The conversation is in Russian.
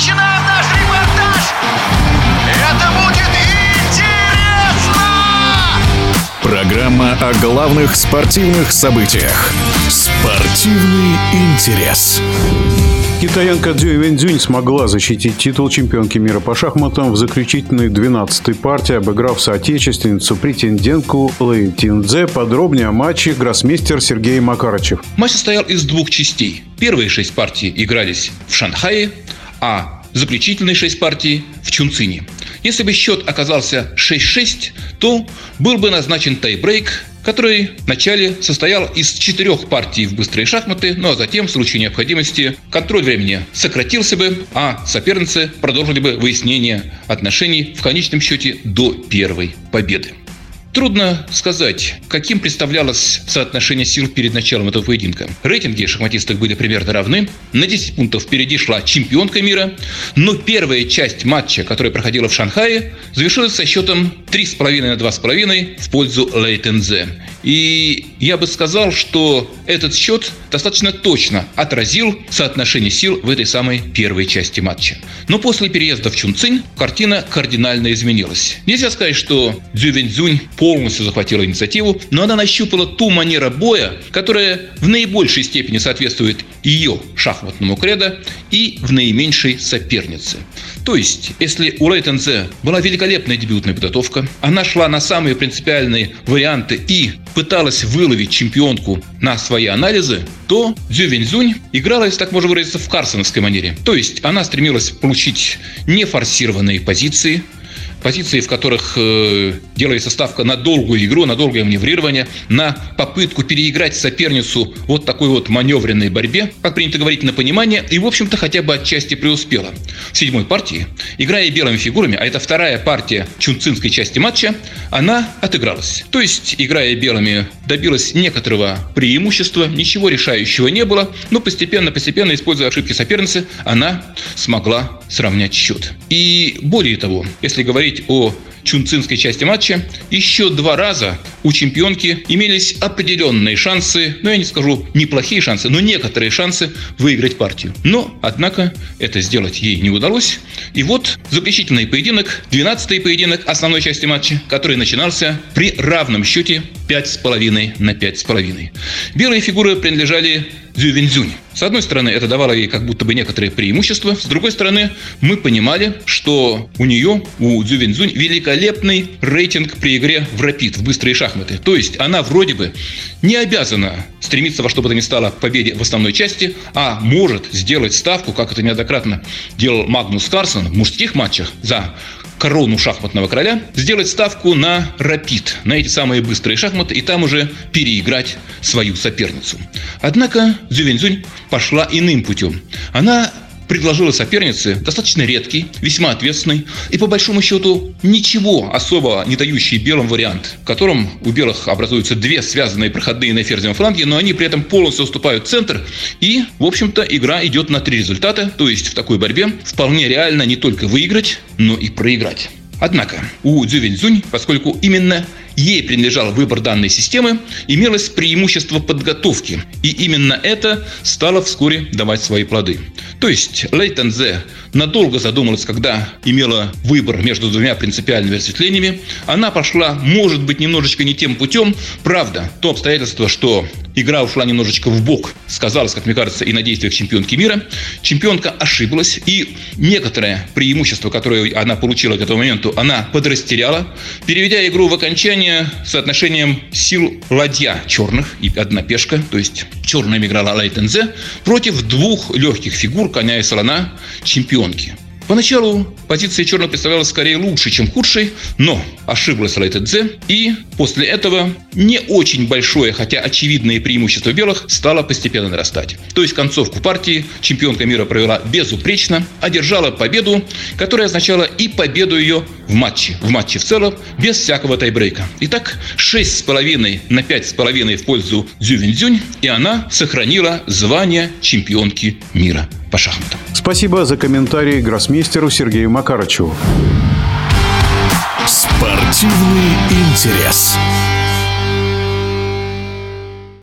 начинаем наш репортаж! Это будет интересно! Программа о главных спортивных событиях. Спортивный интерес. Китаянка Дзюй Вэньцзюнь смогла защитить титул чемпионки мира по шахматам в заключительной 12-й партии, обыграв соотечественницу претендентку Лэй Тиндзе. Подробнее о матче гроссмейстер Сергей Макарычев. Матч состоял из двух частей. Первые шесть партий игрались в Шанхае, а заключительные шесть партий в Чунцине. Если бы счет оказался 6-6, то был бы назначен тайбрейк, который вначале состоял из четырех партий в быстрые шахматы, ну а затем, в случае необходимости, контроль времени сократился бы, а соперницы продолжили бы выяснение отношений в конечном счете до первой победы. Трудно сказать, каким представлялось соотношение сил перед началом этого поединка. Рейтинги шахматистов были примерно равны. На 10 пунктов впереди шла чемпионка мира. Но первая часть матча, которая проходила в Шанхае, завершилась со счетом 3,5 на 2,5 в пользу Лейтензе. И я бы сказал, что этот счет достаточно точно отразил соотношение сил в этой самой первой части матча. Но после переезда в Чунцинь картина кардинально изменилась. Нельзя сказать, что Дзювеньцзюнь полностью захватила инициативу, но она нащупала ту манеру боя, которая в наибольшей степени соответствует ее шахматному кредо и в наименьшей сопернице. То есть, если у Рейтензе была великолепная дебютная подготовка, она шла на самые принципиальные варианты и пыталась выловить чемпионку на свои анализы, то Дзю играла, если так можно выразиться, в карсоновской манере. То есть она стремилась получить нефорсированные позиции, позиции, в которых э, делается ставка на долгую игру, на долгое маневрирование, на попытку переиграть соперницу вот такой вот маневренной борьбе, как принято говорить, на понимание, и, в общем-то, хотя бы отчасти преуспела. В седьмой партии, играя белыми фигурами, а это вторая партия чунцинской части матча, она отыгралась. То есть, играя белыми, добилась некоторого преимущества, ничего решающего не было, но постепенно-постепенно, используя ошибки соперницы, она смогла сравнять счет. И более того, если говорить говорить о чунцинской части матча, еще два раза у чемпионки имелись определенные шансы, ну я не скажу неплохие шансы, но некоторые шансы выиграть партию. Но, однако, это сделать ей не удалось. И вот заключительный поединок, 12-й поединок основной части матча, который начинался при равном счете 5,5 на 5,5. Белые фигуры принадлежали Зювензюнь. С одной стороны, это давало ей как будто бы некоторые преимущества. С другой стороны, мы понимали, что у нее, у Зювензюнь, великолепный рейтинг при игре в рапид, в быстрые шахматы. То есть она вроде бы не обязана стремиться во что бы то ни стало к победе в основной части, а может сделать ставку, как это неоднократно делал Магнус Карсон в мужских матчах за корону шахматного короля, сделать ставку на рапид, на эти самые быстрые шахматы, и там уже переиграть свою соперницу. Однако Зювензюнь пошла иным путем. Она предложила сопернице достаточно редкий, весьма ответственный и, по большому счету, ничего особо не дающий белым вариант, в котором у белых образуются две связанные проходные на ферзевом фланге, но они при этом полностью уступают центр, и, в общем-то, игра идет на три результата, то есть в такой борьбе вполне реально не только выиграть, но и проиграть. Однако у Цзювеньцзунь, поскольку именно ей принадлежал выбор данной системы, имелось преимущество подготовки. И именно это стало вскоре давать свои плоды. То есть Лейтон Зе надолго задумалась, когда имела выбор между двумя принципиальными разветвлениями. Она пошла, может быть, немножечко не тем путем. Правда, то обстоятельство, что игра ушла немножечко в бок, сказалось, как мне кажется, и на действиях чемпионки мира. Чемпионка ошиблась, и некоторое преимущество, которое она получила к этому моменту, она подрастеряла, переведя игру в окончание соотношением сил ладья черных и одна пешка, то есть черная играла Лайтензе, против двух легких фигур, коня и слона, чемпионки. Поначалу позиция черных представлялась скорее лучше, чем худшей, но ошиблась Лайтедзе, и после этого не очень большое, хотя очевидное преимущество белых стало постепенно нарастать. То есть концовку партии чемпионка мира провела безупречно, одержала победу, которая означала и победу ее в матче, в матче в целом, без всякого тайбрейка. Итак, 6,5 на 5,5 в пользу Дзювензюнь, и она сохранила звание чемпионки мира по шахматам. Спасибо за комментарий гроссмейстеру Сергею Макарычеву. Спортивный интерес.